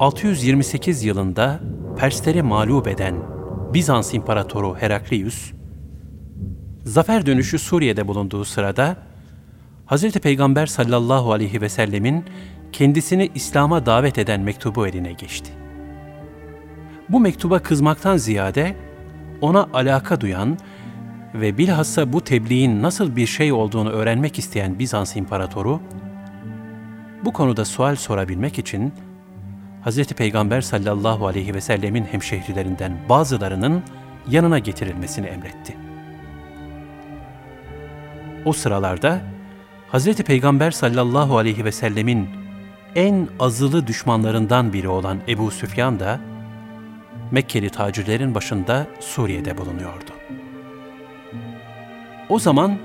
628 yılında Persleri mağlup eden Bizans İmparatoru Heraklius, zafer dönüşü Suriye'de bulunduğu sırada Hz. Peygamber sallallahu aleyhi ve sellemin kendisini İslam'a davet eden mektubu eline geçti. Bu mektuba kızmaktan ziyade ona alaka duyan ve bilhassa bu tebliğin nasıl bir şey olduğunu öğrenmek isteyen Bizans imparatoru, bu konuda sual sorabilmek için Hz. Peygamber sallallahu aleyhi ve sellemin hemşehrilerinden bazılarının yanına getirilmesini emretti. O sıralarda Hz. Peygamber sallallahu aleyhi ve sellemin en azılı düşmanlarından biri olan Ebu Süfyan da Mekkeli tacirlerin başında Suriye'de bulunuyordu. O zaman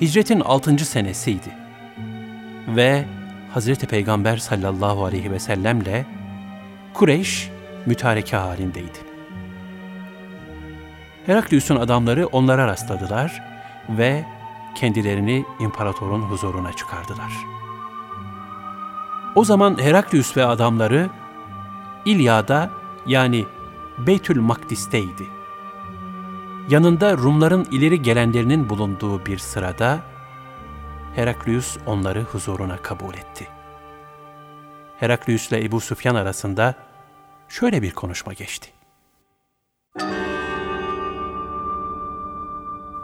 hicretin 6. senesiydi ve Hz. Peygamber sallallahu aleyhi ve sellemle Kureyş mütareke halindeydi. Heraklius'un adamları onlara rastladılar ve kendilerini imparatorun huzuruna çıkardılar. O zaman Heraklius ve adamları İlya'da yani Beytül Makdis'teydi. Yanında Rumların ileri gelenlerinin bulunduğu bir sırada Heraklius onları huzuruna kabul etti. Heraklius ile Ebu Süfyan arasında şöyle bir konuşma geçti.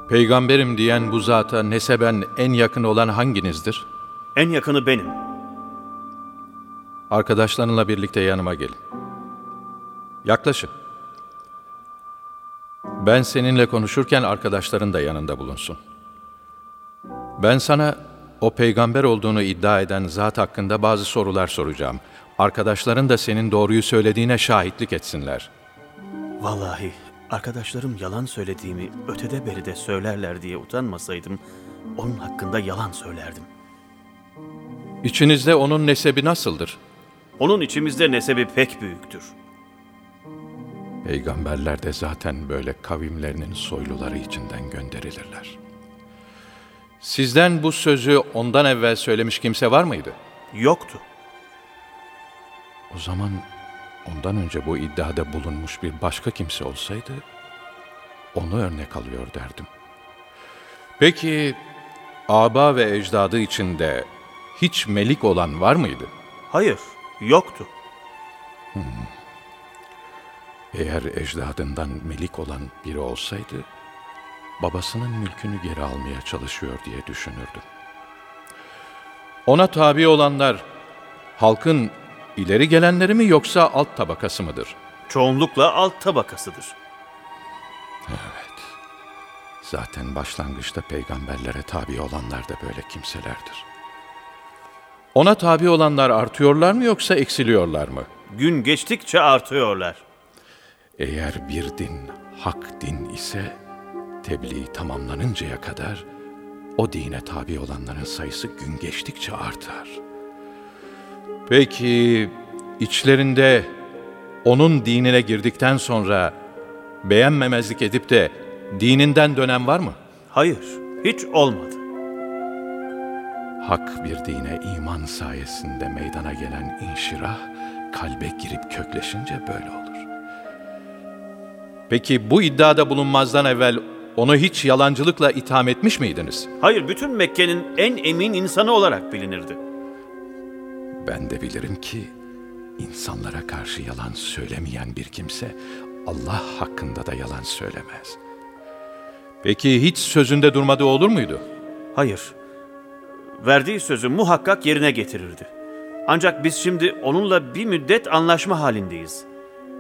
Peygamberim diyen bu zata neseben en yakın olan hanginizdir? En yakını benim. Arkadaşlarınla birlikte yanıma gelin. Yaklaşın. Ben seninle konuşurken arkadaşların da yanında bulunsun. Ben sana o peygamber olduğunu iddia eden zat hakkında bazı sorular soracağım. Arkadaşların da senin doğruyu söylediğine şahitlik etsinler. Vallahi arkadaşlarım yalan söylediğimi ötede beri de söylerler diye utanmasaydım onun hakkında yalan söylerdim. İçinizde onun nesebi nasıldır? Onun içimizde nesebi pek büyüktür. Peygamberler de zaten böyle kavimlerinin soyluları içinden gönderilirler. Sizden bu sözü ondan evvel söylemiş kimse var mıydı? Yoktu. O zaman ondan önce bu iddiada bulunmuş bir başka kimse olsaydı onu örnek alıyor derdim. Peki aba ve ecdadı içinde hiç melik olan var mıydı? Hayır, yoktu. Eğer ecdadından melik olan biri olsaydı, babasının mülkünü geri almaya çalışıyor diye düşünürdüm. Ona tabi olanlar, halkın ileri gelenleri mi yoksa alt tabakası mıdır? Çoğunlukla alt tabakasıdır. Evet. Zaten başlangıçta peygamberlere tabi olanlar da böyle kimselerdir. Ona tabi olanlar artıyorlar mı yoksa eksiliyorlar mı? Gün geçtikçe artıyorlar. Eğer bir din hak din ise tebliğ tamamlanıncaya kadar o dine tabi olanların sayısı gün geçtikçe artar. Peki içlerinde onun dinine girdikten sonra beğenmemezlik edip de dininden dönen var mı? Hayır, hiç olmadı. Hak bir dine iman sayesinde meydana gelen inşirah kalbe girip kökleşince böyle olur. Peki bu iddiada bulunmazdan evvel onu hiç yalancılıkla itham etmiş miydiniz? Hayır, bütün Mekke'nin en emin insanı olarak bilinirdi. Ben de bilirim ki insanlara karşı yalan söylemeyen bir kimse Allah hakkında da yalan söylemez. Peki hiç sözünde durmadığı olur muydu? Hayır. Verdiği sözü muhakkak yerine getirirdi. Ancak biz şimdi onunla bir müddet anlaşma halindeyiz.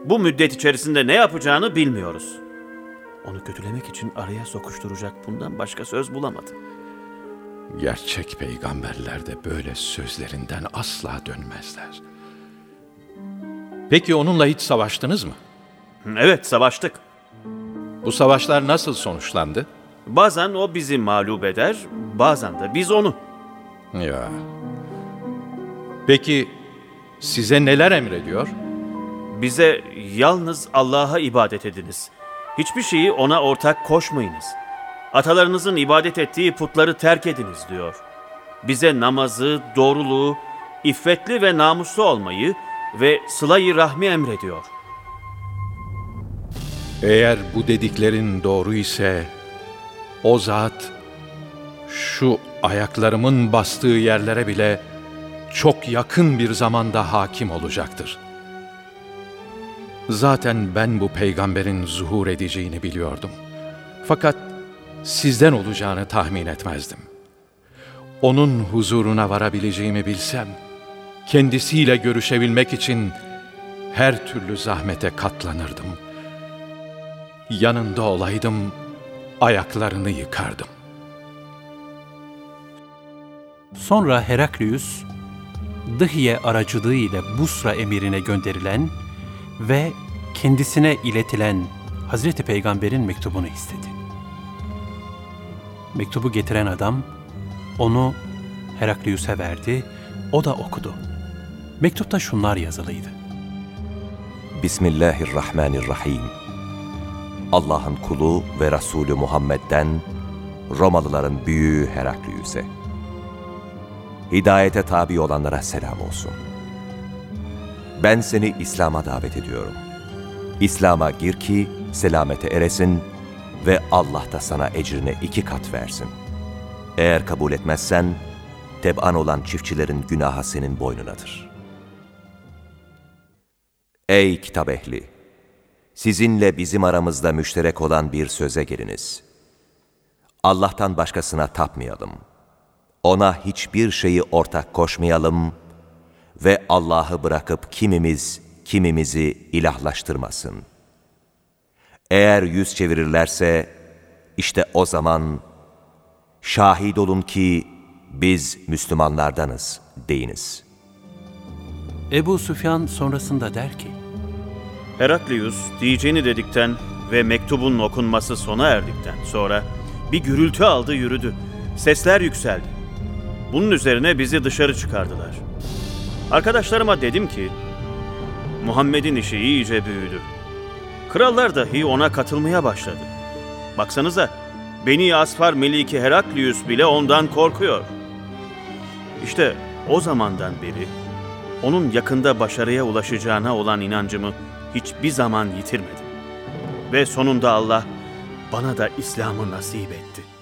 Bu müddet içerisinde ne yapacağını bilmiyoruz. Onu kötülemek için araya sokuşturacak bundan başka söz bulamadı. Gerçek peygamberler de böyle sözlerinden asla dönmezler. Peki onunla hiç savaştınız mı? Evet, savaştık. Bu savaşlar nasıl sonuçlandı? Bazen o bizi mağlup eder, bazen de biz onu. Ya. Peki size neler emrediyor? Bize yalnız Allah'a ibadet ediniz. Hiçbir şeyi ona ortak koşmayınız. Atalarınızın ibadet ettiği putları terk ediniz diyor. Bize namazı, doğruluğu, iffetli ve namuslu olmayı, ve sılayı rahmi emrediyor. Eğer bu dediklerin doğru ise o zat şu ayaklarımın bastığı yerlere bile çok yakın bir zamanda hakim olacaktır. Zaten ben bu peygamberin zuhur edeceğini biliyordum. Fakat sizden olacağını tahmin etmezdim. Onun huzuruna varabileceğimi bilsem, kendisiyle görüşebilmek için her türlü zahmete katlanırdım. Yanında olaydım, ayaklarını yıkardım. Sonra Heraklius, Dıhiye aracılığı ile Busra emirine gönderilen ve kendisine iletilen Hazreti Peygamber'in mektubunu istedi. Mektubu getiren adam onu Heraklius'a verdi, o da okudu. Mektupta şunlar yazılıydı. Bismillahirrahmanirrahim. Allah'ın kulu ve Resulü Muhammed'den Romalıların büyüğü Heraklius'e. Hidayete tabi olanlara selam olsun. Ben seni İslam'a davet ediyorum. İslam'a gir ki selamete eresin ve Allah da sana ecrini iki kat versin. Eğer kabul etmezsen, teb'an olan çiftçilerin günahı senin boynunadır. Ey kitap ehli! Sizinle bizim aramızda müşterek olan bir söze geliniz. Allah'tan başkasına tapmayalım. Ona hiçbir şeyi ortak koşmayalım ve Allah'ı bırakıp kimimiz kimimizi ilahlaştırmasın. Eğer yüz çevirirlerse, işte o zaman şahit olun ki biz Müslümanlardanız deyiniz. Ebu Süfyan sonrasında der ki, Heraklius diyeceğini dedikten ve mektubun okunması sona erdikten sonra bir gürültü aldı yürüdü. Sesler yükseldi. Bunun üzerine bizi dışarı çıkardılar. Arkadaşlarıma dedim ki, Muhammed'in işi iyice büyüdü. Krallar dahi ona katılmaya başladı. Baksanıza, Beni Asfar Meliki Heraklius bile ondan korkuyor. İşte o zamandan beri onun yakında başarıya ulaşacağına olan inancımı hiçbir zaman yitirmedim. Ve sonunda Allah bana da İslam'ı nasip etti.